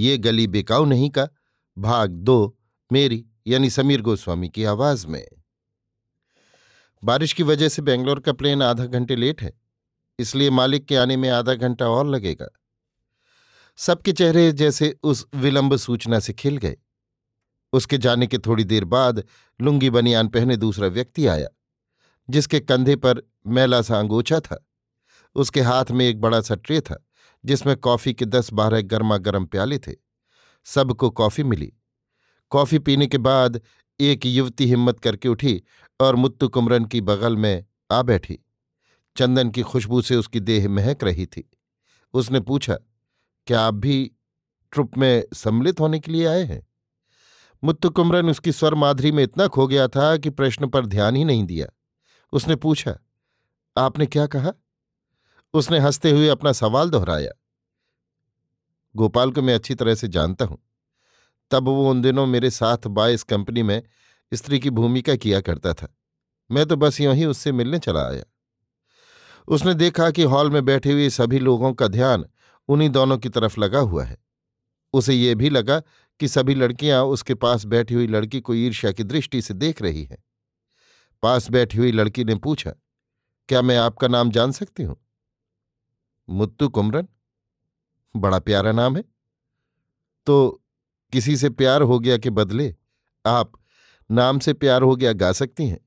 ये गली बिकाऊ नहीं का, भाग दो मेरी, यानी समीर गोस्वामी की आवाज़ में। बारिश की वजह से बेंगलोर का प्लेन आधा घंटे लेट है, इसलिए मालिक के आने में आधा घंटा और लगेगा। सबके चेहरे जैसे उस विलंब सूचना से खिल गए। उसके जाने के थोड़ी देर बाद लुंगी बनियान पहने दूसरा व्यक्ति आया, जिसके कंधे पर मैला सा अंगोछा था। उसके हाथ में एक बड़ा सा ट्रे था। जिसमें कॉफ़ी के दस बारह गर्मा गर्म प्याले थे। सबको कॉफ़ी मिली। कॉफ़ी पीने के बाद एक युवती हिम्मत करके उठी और मुत्तु कुमरन की बगल में आ बैठी। चंदन की खुशबू से उसकी देह महक रही थी। उसने पूछा, क्या आप भी ट्रुप में सम्मिलित होने के लिए आए हैं? मुत्तु कुमरन उसकी स्वर माधुरी में इतना खो गया था कि प्रश्न पर ध्यान ही नहीं दिया। उसने पूछा, आपने क्या कहा? उसने हँसते हुए अपना सवाल दोहराया। गोपाल को मैं अच्छी तरह से जानता हूँ। तब वो उन दिनों मेरे साथ बायस कंपनी में स्त्री की भूमिका किया करता था। मैं तो बस यूँ ही उससे मिलने चला आया। उसने देखा कि हॉल में बैठे हुए सभी लोगों का ध्यान उन्हीं दोनों की तरफ़ लगा हुआ है। उसे ये भी लगा कि सभी लड़कियाँ उसके पास बैठी हुई लड़की को ईर्ष्या की दृष्टि से देख रही हैं। पास बैठी हुई लड़की ने पूछा, क्या मैं आपका नाम जान सकती हूँ? मुत्तु कुमरन, बड़ा प्यारा नाम है। तो किसी से प्यार हो गया के बदले आप नाम से प्यार हो गया गा सकती हैं।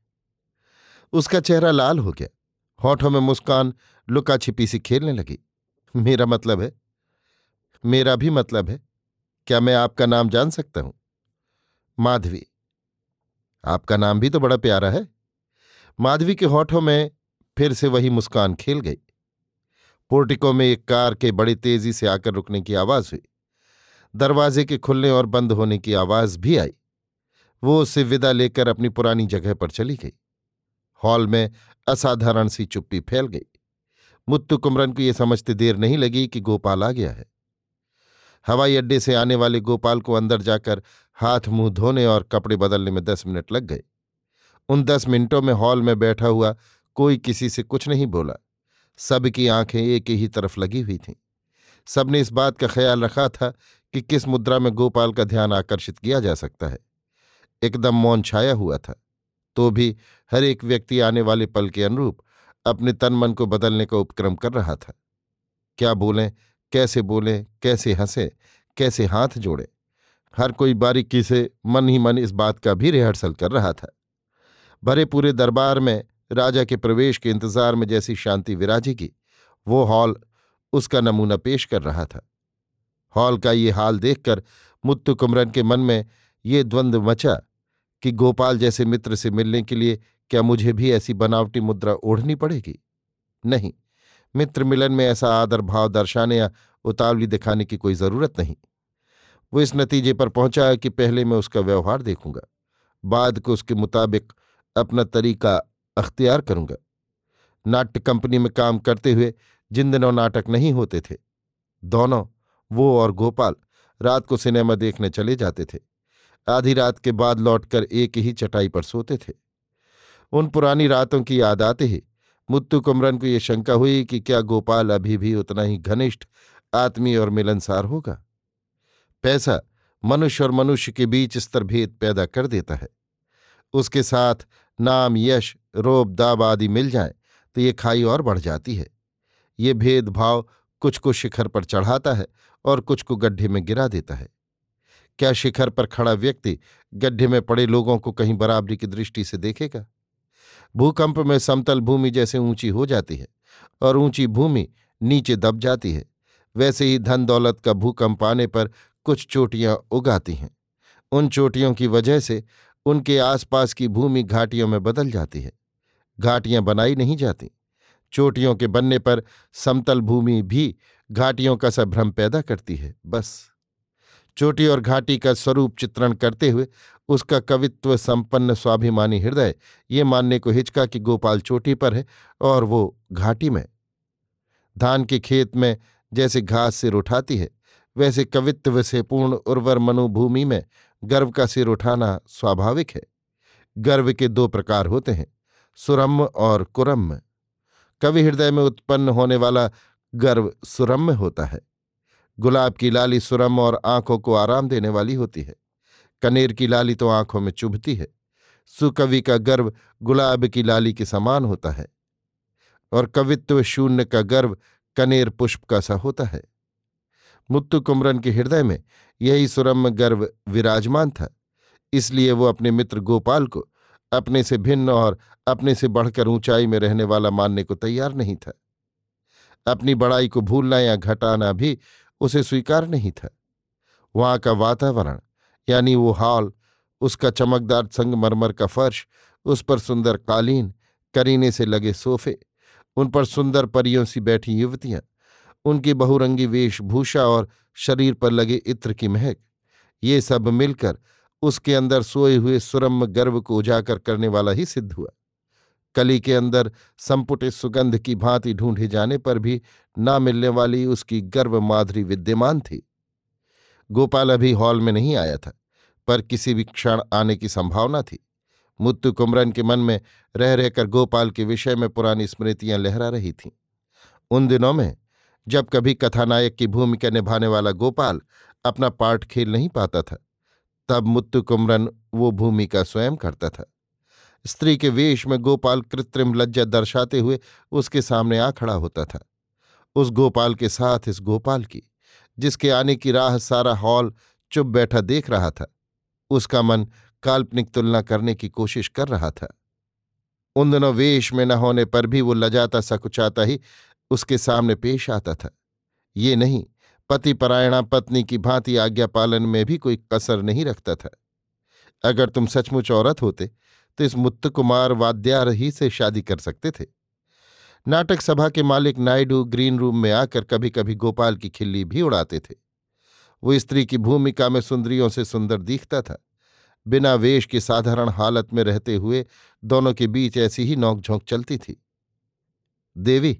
उसका चेहरा लाल हो गया, होठों में मुस्कान लुका छिपी सी खेलने लगी। मेरा मतलब है, मेरा भी मतलब है, क्या मैं आपका नाम जान सकता हूँ? माधवी, आपका नाम भी तो बड़ा प्यारा है। माधवी के होठों में फिर से वही मुस्कान खेल गई। पोर्टिको में एक कार के बड़ी तेज़ी से आकर रुकने की आवाज़ हुई। दरवाजे के खुलने और बंद होने की आवाज़ भी आई। वो उसे विदा लेकर अपनी पुरानी जगह पर चली गई। हॉल में असाधारण सी चुप्पी फैल गई। मुत्तु कुमरन को यह समझते देर नहीं लगी कि गोपाल आ गया है। हवाई अड्डे से आने वाले गोपाल को अंदर जाकर हाथ मुँह धोने और कपड़े बदलने में दस मिनट लग गए। उन दस मिनटों में हॉल में बैठा हुआ कोई किसी से कुछ नहीं बोला। सबकी आँखें एक ही तरफ़ लगी हुई थीं। सबने इस बात का ख्याल रखा था कि किस मुद्रा में गोपाल का ध्यान आकर्षित किया जा सकता है। एकदम मौन छाया हुआ था तो भी हर एक व्यक्ति आने वाले पल के अनुरूप अपने तन मन को बदलने का उपक्रम कर रहा था। क्या बोलें, कैसे बोलें, कैसे हंसे, कैसे हाथ जोड़े, हर कोई बारीकी से मन ही मन इस बात का भी रिहर्सल कर रहा था। भरे पूरे दरबार में राजा के प्रवेश के इंतज़ार में जैसी शांति विराजेगी, वो हॉल उसका नमूना पेश कर रहा था। हॉल का ये हाल देखकर मुत्तु कुमरन के मन में ये द्वंद्व मचा कि गोपाल जैसे मित्र से मिलने के लिए क्या मुझे भी ऐसी बनावटी मुद्रा ओढ़नी पड़ेगी? नहीं, मित्र मिलन में ऐसा आदर भाव दर्शाने या उतावली दिखाने की कोई ज़रूरत नहीं। वो इस नतीजे पर पहुँचा कि पहले मैं उसका व्यवहार देखूँगा। बाद को उसके मुताबिक अपना तरीका अख्तियार करूँगा। नाट्य कंपनी में काम करते हुए जिन दिनों नाटक नहीं होते थे, दोनों, वो और गोपाल, रात को सिनेमा देखने चले जाते थे। आधी रात के बाद लौटकर एक ही चटाई पर सोते थे। उन पुरानी रातों की याद आते ही मुत्तु कुमरन को ये शंका हुई कि क्या गोपाल अभी भी उतना ही घनिष्ठ, आत्मीय और मिलनसार होगा? पैसा मनुष्य और मनुष्य के बीच स्तर भेद पैदा कर देता है। उसके साथ नाम, यश रोब दाब आदि मिल जाए तो ये खाई और बढ़ जाती है। ये भेदभाव कुछ को शिखर पर चढ़ाता है और कुछ को गड्ढे में गिरा देता है। क्या शिखर पर खड़ा व्यक्ति गड्ढे में पड़े लोगों को कहीं बराबरी की दृष्टि से देखेगा? भूकंप में समतल भूमि जैसे ऊँची हो जाती है और ऊँची भूमि नीचे दब जाती है। वैसे ही धन दौलत का भूकंप आने पर कुछ चोटियाँ उगाती हैं। उन चोटियों की वजह से उनके आसपास की भूमि घाटियों में बदल जाती है। घाटियाँ बनाई नहीं जाती। चोटियों के बनने पर समतल भूमि भी घाटियों का सा भ्रम पैदा करती है, बस। चोटी और घाटी का स्वरूप चित्रण करते हुए उसका कवित्व, संपन्न, स्वाभिमानी हृदय, ये मानने को हिचका कि गोपाल चोटी पर है और वो घाटी में। धान के खेत में जैसे घास सिर उठाती है, वैसे कवित्व से पूर्ण उर्वर मनुभूमि में गर्व का सिर उठाना स्वाभाविक है। गर्व के दो प्रकार होते हैं। सुरम्य और कुरम्य। कवि हृदय में उत्पन्न होने वाला गर्व सुरम्य होता है। गुलाब की लाली सुरम और आँखों को आराम देने वाली होती है। कनेर की लाली तो आँखों में चुभती है। सुकवि का गर्व गुलाब की लाली के समान होता है। और कवित्व शून्य का गर्व कनेर पुष्प का सा होता है। मुत्तु कुमरन के हृदय में यही सुरम्य गर्व विराजमान था। इसलिए वो अपने मित्र गोपाल को अपने से भिन्न और अपने से बढ़कर ऊंचाई में रहने वाला मानने को तैयार नहीं था। अपनी बड़ाई को भूलना या घटाना भी उसे स्वीकार नहीं था। वहाँ का वातावरण, यानी वो हॉल, उसका चमकदार संगमरमर का फर्श, उस पर सुंदर कालीन, करीने से लगे सोफे, उन पर सुंदर परियों सी बैठी युवतियाँ, उनकी बहुरंगी वेशभूषा और शरीर पर लगे इत्र की महक, ये सब मिलकर उसके अंदर सोए हुए सुरम्य गर्व को उजागर करने वाला ही सिद्ध हुआ। कली के अंदर संपुटे सुगंध की भांति ढूंढे जाने पर भी ना मिलने वाली उसकी गर्व माधुरी विद्यमान थी। गोपाल अभी हॉल में नहीं आया था, पर किसी भी क्षण आने की संभावना थी। मुत्तु कुमरन के मन में रह रहकर गोपाल के विषय में पुरानी स्मृतियाँ लहरा रही थीं। उन दिनों में जब कभी कथानायक की भूमिका निभाने वाला गोपाल अपना पाठ खेल नहीं पाता था तब मुत्तु कुमरन वो भूमिका स्वयं करता था। स्त्री के वेश में गोपाल कृत्रिम लज्जा दर्शाते हुए उसके सामने आ खड़ा होता था। उस गोपाल के साथ इस गोपाल की, जिसके आने की राह सारा हॉल चुप बैठा देख रहा था, उसका मन काल्पनिक तुलना करने की कोशिश कर रहा था। उन दिनों वेश में न होने पर भी वो लजाता सकुचाता ही उसके सामने पेश आता था। ये नहीं पति परायणा पत्नी की भांति आज्ञा पालन में भी कोई कसर नहीं रखता था। अगर तुम सचमुच औरत होते तो इस मुत्त कुमार वाद्यार ही से शादी कर सकते थे। नाटक सभा के मालिक नायडू ग्रीन रूम में आकर कभी कभी गोपाल की खिल्ली भी उड़ाते थे। वो स्त्री की भूमिका में सुंदरियों से सुंदर दिखता था। बिना वेश की साधारण हालत में रहते हुए दोनों के बीच ऐसी ही नोकझोंक चलती थी। देवी,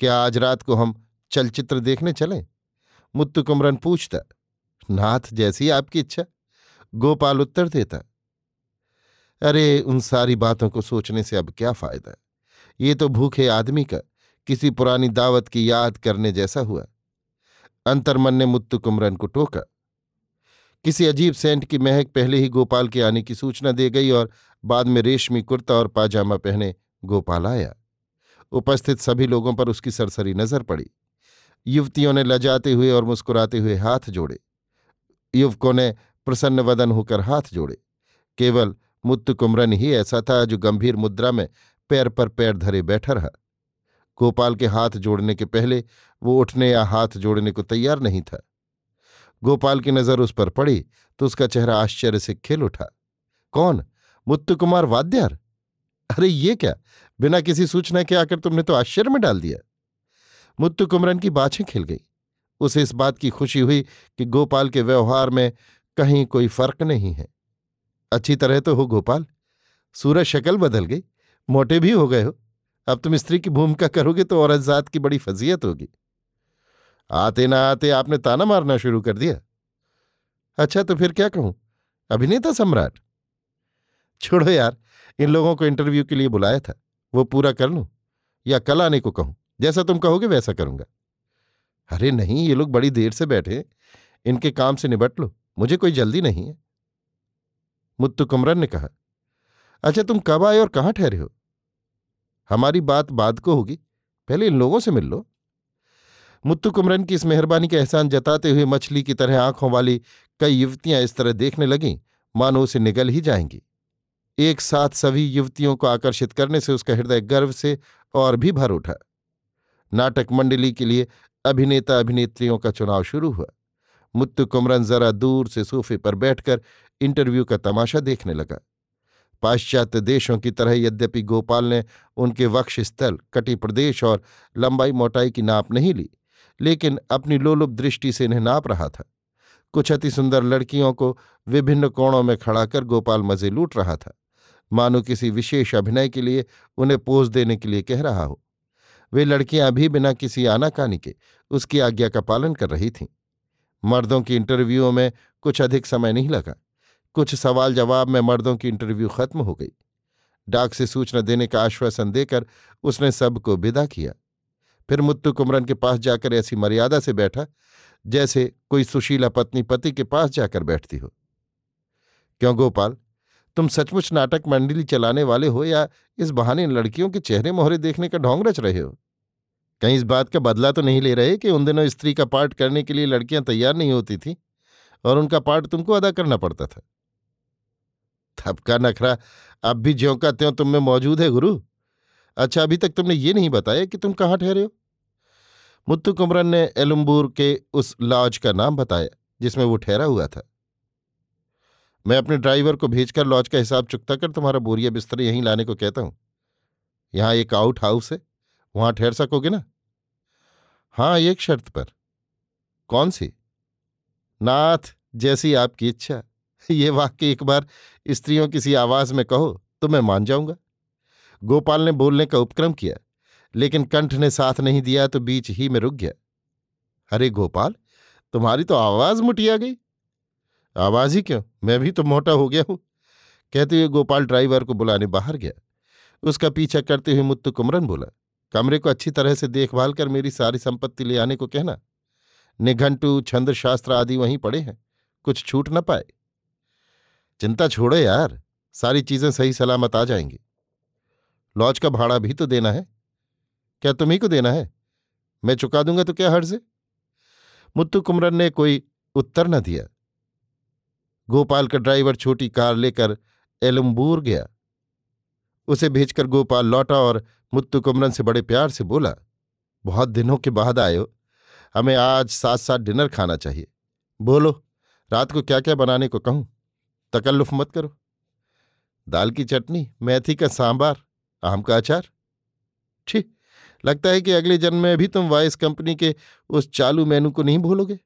क्या आज रात को हम चलचित्र देखने चलें? मुत्तु कुमरन पूछता, नाथ जैसी आपकी इच्छा? गोपाल उत्तर देता, अरे, उन सारी बातों को सोचने से अब क्या फ़ायदा? ये तो भूखे आदमी का, किसी पुरानी दावत की याद करने जैसा हुआ। अंतर्मन ने मुत्तु कुमरन को टोका, किसी अजीब सेंट की महक पहले ही गोपाल के आने की सूचना दे गई और बाद में रेशमी कुर्ता और पाजामा पहने गोपाल आया। उपस्थित सभी लोगों पर उसकी सरसरी नज़र पड़ी। युवतियों ने लजाते हुए और मुस्कुराते हुए हाथ जोड़े। युवकों ने प्रसन्न वदन होकर हाथ जोड़े। केवल मुत्तु कुमरन ही ऐसा था जो गंभीर मुद्रा में पैर पर पैर धरे बैठा रहा। गोपाल के हाथ जोड़ने के पहले वो उठने या हाथ जोड़ने को तैयार नहीं था। गोपाल की नज़र उस पर पड़ी तो उसका चेहरा आश्चर्य से खिल उठा। कौन? मुत्तु कुमार वाद्यार? अरे ये क्या? बिना किसी सूचना के आकर तुमने तो आश्चर्य में डाल दिया। मुत्तु कुमरन की बाछें खिल गई। उसे इस बात की खुशी हुई कि गोपाल के व्यवहार में कहीं कोई फ़र्क नहीं है। अच्छी तरह तो हो गोपाल, सूरज शक्ल बदल गई। मोटे भी हो गए हो। अब तुम स्त्री की भूमिका करोगे तो औरत जात की बड़ी फजीयत होगी। आते ना आते आपने ताना मारना शुरू कर दिया। अच्छा तो फिर क्या कहूँ? अभिनेता सम्राट। छोड़ो यार, इन लोगों को इंटरव्यू के लिए बुलाया था। वो पूरा कर लूँ या कल आने को कहूँ? जैसा तुम कहोगे वैसा करूँगा। अरे नहीं, ये लोग बड़ी देर से बैठे इनके काम से निबट लो। मुझे कोई जल्दी नहीं है। मुत्तु कुमरन ने कहा अच्छा तुम कब आए और कहाँ ठहरे हो? हमारी बात बाद को होगी। पहले इन लोगों से मिल लो। मुत्तु कुमरन की इस मेहरबानी का एहसान जताते हुए मछली की तरह आँखों वाली कई युवतियाँ इस तरह देखने लगीं। मानो उसे निगल ही जाएँगी। एक साथ सभी युवतियों को आकर्षित करने से उसका हृदय गर्व से और भी भर उठा। नाटक मंडली के लिए अभिनेता अभिनेत्रियों का चुनाव शुरू हुआ। मुत्तु कुमरन जरा दूर से सोफे पर बैठकर इंटरव्यू का तमाशा देखने लगा। पाश्चात्य देशों की तरह यद्यपि गोपाल ने उनके वक्ष स्थल, कटी प्रदेश और लंबाई मोटाई की नाप नहीं ली, लेकिन अपनी लोलुप दृष्टि से इन्हें नाप रहा था। कुछ अति सुंदर लड़कियों को विभिन्न कोणों में खड़ा कर गोपाल मज़े लूट रहा था। मानो किसी विशेष अभिनय के लिए उन्हें पोज देने के लिए कह रहा हो। वे लड़कियाँ अभी बिना किसी आनाकानी के उसकी आज्ञा का पालन कर रही थीं। मर्दों की इंटरव्यूओं में कुछ अधिक समय नहीं लगा। कुछ सवाल जवाब में मर्दों की इंटरव्यू खत्म हो गई। डाक से सूचना देने का आश्वासन देकर उसने सबको विदा किया। फिर मुत्तु कुमरन के पास जाकर ऐसी मर्यादा से बैठा, जैसे कोई सुशीला पत्नी पति के पास जाकर बैठती हो। क्यों गोपाल? तुम सचमुच नाटक मंडली चलाने वाले हो या इस बहाने लड़कियों के चेहरे मोहरे देखने का ढोंग रच रहे हो? कहीं इस बात का बदला तो नहीं ले रहे कि उन दिनों स्त्री का पार्ट करने के लिए लड़कियाँ तैयार नहीं होती थी और उनका पार्ट तुमको अदा करना पड़ता था। थपका नखरा, अब भी ज्यों का त्यों तुम में मौजूद है गुरु। अच्छा अभी तक तुमने ये नहीं बताया कि तुम कहाँ ठहरे हो? मुत्तु कुमरन ने एलुम्बूर के उस लॉज का नाम बताया, जिसमें वो ठहरा हुआ था। मैं अपने ड्राइवर को भेजकर लॉज का हिसाब चुकता कर तुम्हारा बोरिया बिस्तर यहीं लाने को कहता हूँ। यहाँ एक आउट हाउस है, वहाँ ठहर सकोगे ना? हाँ एक शर्त पर। कौन सी? नाथ, जैसी आपकी इच्छा। ये वाक्य एक बार स्त्रियों किसी आवाज़ में कहो तो मैं मान जाऊँगा। गोपाल ने बोलने का उपक्रम किया, लेकिन कंठ ने साथ नहीं दिया तो बीच ही में रुक गया। अरे गोपाल, तुम्हारी तो आवाज़ मुटिया गई। आवाज़ ही क्यों? मैं भी तो मोटा हो गया हूँ। कहते हुए गोपाल ड्राइवर को बुलाने बाहर गया। उसका पीछा करते हुए मुत्तु कुमरन बोला, कमरे को अच्छी तरह से देखभाल कर मेरी सारी संपत्ति ले आने को कहना। निघंटू छंद शास्त्र आदि वहीं पड़े हैं। कुछ छूट न पाए। चिंता छोड़ो यार, सारी चीज़ें सही सलामत आ जाएँगी। लॉज का भाड़ा भी तो देना है। क्या तुम्ही को देना है? मैं चुका दूँगा तो क्या हर्ज मुत्तु कुमरन ने कोई उत्तर न दिया। गोपाल का ड्राइवर छोटी कार लेकर एलम्बूर गया। उसे भेजकर गोपाल लौटा और मुत्तु कुमरन से बड़े प्यार से बोला, बहुत दिनों के बाद आयो हमें आज साथ साथ डिनर खाना चाहिए। बोलो, रात को क्या क्या बनाने को कहूँ? तकल्लुफ मत करो। दाल की चटनी, मेथी का सांबार, आम का अचार। ठीक लगता है कि अगले जन्म में भी तुम वाइस कंपनी के उस चालू मेनू को नहीं भूलोगे।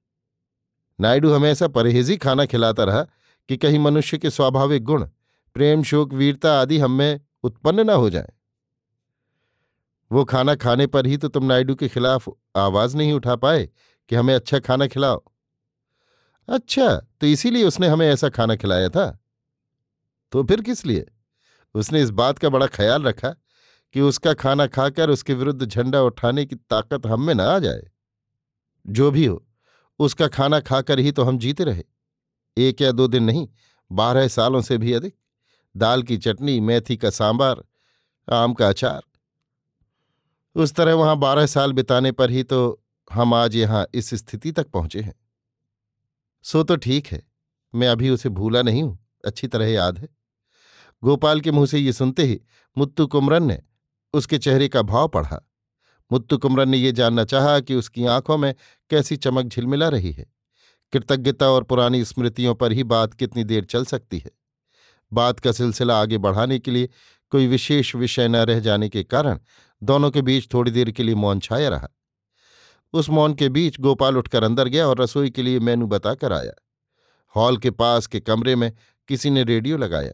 नायडू हमेशा परहेजी खाना खिलाता रहा कि कहीं मनुष्य के स्वाभाविक गुण, प्रेम, शोक, वीरता आदि हम उत्पन्न न हो जाए। वो खाना खाने पर ही तो तुम नायडू के खिलाफ आवाज़ नहीं उठा पाए कि हमें अच्छा खाना खिलाओ। अच्छा तो इसीलिए उसने हमें ऐसा खाना खिलाया था। तो फिर किस लिए? उसने इस बात का बड़ा ख्याल रखा कि उसका खाना खाकर उसके विरुद्ध झंडा उठाने की ताकत हम में न आ जाए। जो भी हो। उसका खाना खाकर ही तो हम जीते रहे। एक या दो दिन नहीं, बारह सालों से भी अधिक। दाल की चटनी, मेथी का सांबार, आम का अचार। उस तरह वहाँ बारह साल बिताने पर ही तो हम आज यहाँ इस स्थिति तक पहुँचे हैं। सो तो ठीक है, मैं अभी उसे भूला नहीं हूँ, अच्छी तरह याद है। गोपाल के मुँह से ये सुनते ही मुत्तु कुमरन ने उसके चेहरे का भाव पढ़ा। मुत्तु कुमरन ने ये जानना चाहा कि उसकी आँखों में कैसी चमक झिलमिला रही है। कृतज्ञता और पुरानी स्मृतियों पर ही बात कितनी देर चल सकती है। बात का सिलसिला आगे बढ़ाने के लिए कोई विशेष विषय न रह जाने के कारण दोनों के बीच थोड़ी देर के लिए मौन छाया रहा। उस मौन के बीच गोपाल उठकर अंदर गया और रसोई के लिए मेनू बताकर आया। हॉल के पास के कमरे में किसी ने रेडियो लगाया।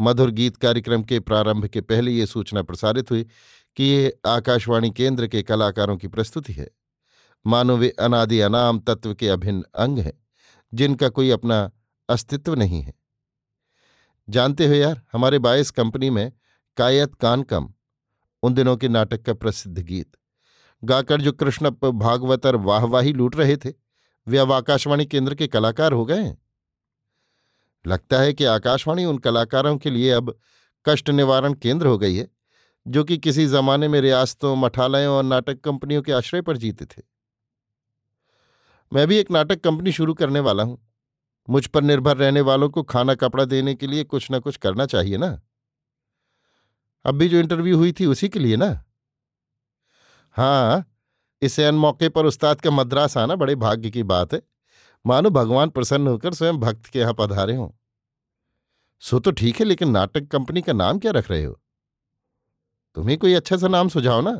मधुर गीत कार्यक्रम के प्रारंभ के पहले ये सूचना प्रसारित हुई कि ये आकाशवाणी केंद्र के कलाकारों की प्रस्तुति है। मानो वे अनादि अनाम तत्व के अभिन्न अंग हैं, जिनका कोई अपना अस्तित्व नहीं है। जानते हो यार, हमारे बायस कंपनी में कायत कानकम, उन दिनों के नाटक का प्रसिद्ध गीत। गाकर जो कृष्ण भागवतर वाहवाही लूट रहे थे, वे अब आकाशवाणी केंद्र के कलाकार हो गए हैं। लगता है कि आकाशवाणी उन कलाकारों के लिए अब कष्ट निवारण केंद्र हो गई है, जो कि किसी जमाने में रियासतों, मठालयों और नाटक कंपनियों के आश्रय पर जीते थे। मैं भी एक नाटक कंपनी शुरू करने वाला हूँ। मुझ पर निर्भर रहने वालों को खाना कपड़ा देने के लिए कुछ ना कुछ करना चाहिए ना? अब भी जो इंटरव्यू हुई थी उसी के लिए ना? हाँ इसे अन मौके पर उस्ताद का मद्रास आना बड़े भाग्य की बात है। मानो भगवान प्रसन्न होकर स्वयं भक्त के यहाँ पधारे हों। सो तो ठीक है, लेकिन नाटक कंपनी का नाम क्या रख रहे हो? तुम्हें कोई अच्छा सा नाम सुझाओ ना।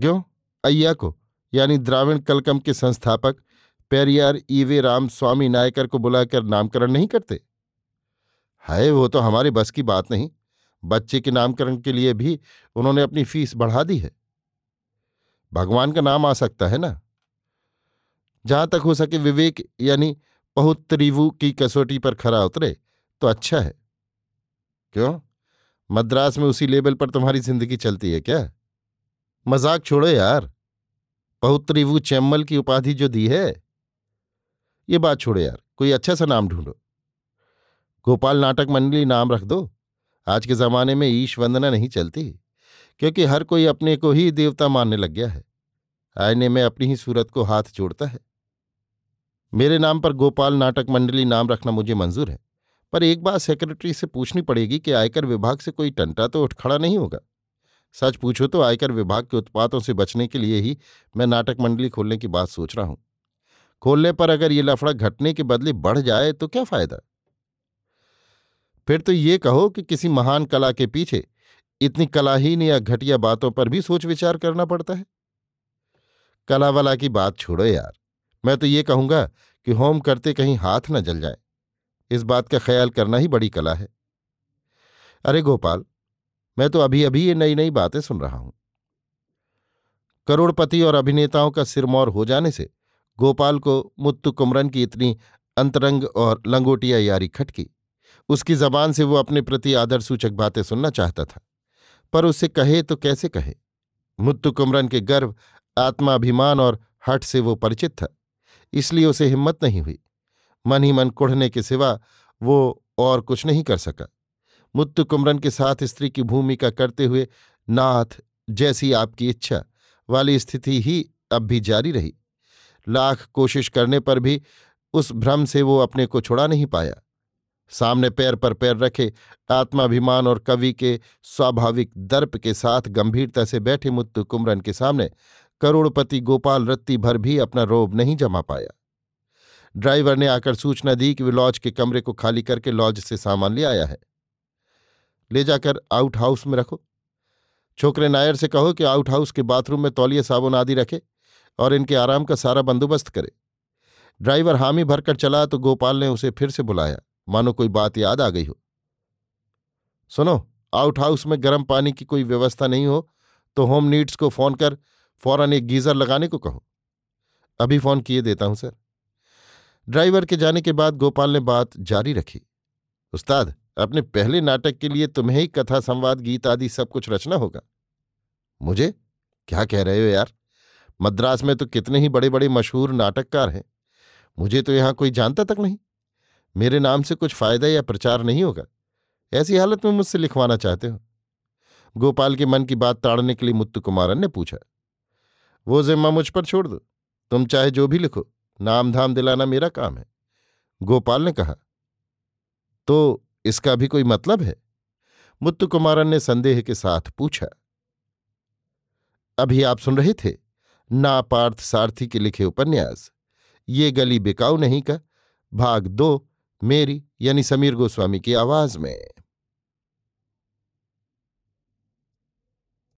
क्यों? अय्या को, यानी द्राविण कलकम के संस्थापक पेरियार ईवे राम स्वामी नायकर को बुलाकर नामकरण नहीं करते? हाय, वो तो हमारे बस की बात नहीं। बच्चे के नामकरण के लिए भी उन्होंने अपनी फ़ीस बढ़ा दी है। भगवान का नाम आ सकता है ना? जहाँ तक हो सके विवेक यानी पहुत्रिवु की कसौटी पर खरा उतरे तो अच्छा है। क्यों? मद्रास में उसी लेवल पर तुम्हारी ज़िंदगी चलती है क्या? मज़ाक छोड़ो यार। पहुत्रिवु चैम्मल की उपाधि जो दी है। ये बात छोड़ो यार, कोई अच्छा सा नाम ढूंढो। गोपाल नाटक मंडली नाम रख दो। आज के जमाने में ईश वंदना नहीं चलती, क्योंकि हर कोई अपने को ही देवता मानने लग गया है। आईने में अपनी ही सूरत को हाथ जोड़ता है। मेरे नाम पर गोपाल नाटक मंडली नाम रखना मुझे मंजूर है। पर एक बात सेक्रेटरी से पूछनी पड़ेगी कि आयकर विभाग से कोई टंटा तो उठ खड़ा नहीं होगा। सच पूछो तो आयकर विभाग के उत्पातों से बचने के लिए ही मैं नाटक मंडली खोलने की बात सोच रहा हूँ। खोलने पर अगर ये लफड़ा घटने के बदले बढ़ जाए तो क्या फ़ायदा? फिर तो ये कहो कि किसी महान कला के पीछे इतनी कलाहीन या घटिया बातों पर भी सोच विचार करना पड़ता है। कला वाला की बात छोड़ो यार। मैं तो ये कहूँगा कि होम करते कहीं हाथ न जल जाए। इस बात का ख्याल करना ही बड़ी कला है। अरे गोपाल, मैं तो अभी अभी ये नई नई बातें सुन रहा हूँ। करोड़पति और अभिनेताओं का सिरमौर हो जाने से गोपाल को मुत्तु कुमरन की इतनी अंतरंग और लंगोटिया यारी खटकी। उसकी जबान से वो अपने प्रति आदर सूचक बातें सुनना चाहता था। पर उसे कहे तो कैसे कहे? मुत्तु कुमरन के गर्व, आत्माभिमान और हठ से वो परिचित था। इसलिए उसे हिम्मत नहीं हुई। मन ही मन कुढ़ने के सिवा वो और कुछ नहीं कर सका। मुत्तु कुमरन के साथ स्त्री की भूमिका करते हुए नाथ जैसी आपकी इच्छा वाली स्थिति ही अब भी जारी रही। लाख कोशिश करने पर भी उस भ्रम से वो अपने को छुड़ा नहीं पाया। सामने पैर पर पैर रखे आत्माभिमान और कवि के स्वाभाविक दर्प के साथ गंभीरता से बैठे मुत्तु कुमरन के सामने करोड़पति गोपाल रत्ती भर भी अपना रोब नहीं जमा पाया। ड्राइवर ने आकर सूचना दी कि वे लॉज के कमरे को खाली करके लॉज से सामान ले आया है। ले जाकर आउट हाउस में रखो। छोकरे नायर से कहो कि आउट हाउस के बाथरूम में तौलिए साबुन आदि रखे और इनके आराम का सारा बंदोबस्त करे। ड्राइवर हामी भरकर चला तो गोपाल ने उसे फिर से बुलाया। मानो कोई बात याद आ गई हो। सुनो, आउट हाउस में गर्म पानी की कोई व्यवस्था नहीं हो तो होम नीड्स को फ़ोन कर फ़ौरन एक गीजर लगाने को कहो। अभी फ़ोन किए देता हूँ, सर। ड्राइवर के जाने के बाद गोपाल ने बात जारी रखी। उस्ताद अपने पहले नाटक के लिए तुम्हें ही कथा, संवाद, गीत आदि सब कुछ रचना होगा। मुझे? क्या कह रहे हो यार? मद्रास में तो कितने ही बड़े बड़े मशहूर नाटककार हैं। मुझे तो यहाँ कोई जानता तक नहीं। मेरे नाम से कुछ फ़ायदा या प्रचार नहीं होगा। ऐसी हालत में मुझसे लिखवाना चाहते हो। गोपाल के मन की बात ताड़ने के लिए मुत्तु कुमारन ने पूछा। वो जिम्मा मुझ पर छोड़ दो। तुम चाहे जो भी लिखो नाम धाम दिलाना मेरा काम है। गोपाल ने कहा तो इसका भी कोई मतलब है? मुत्तु कुमारन ने संदेह के साथ पूछा, अभी आप सुन रहे थे? ना पार्थ सारथी के लिखे उपन्यास। ये गली बिकाऊ नहीं का, भाग दो मेरी यानी समीर गोस्वामी की आवाज़ में।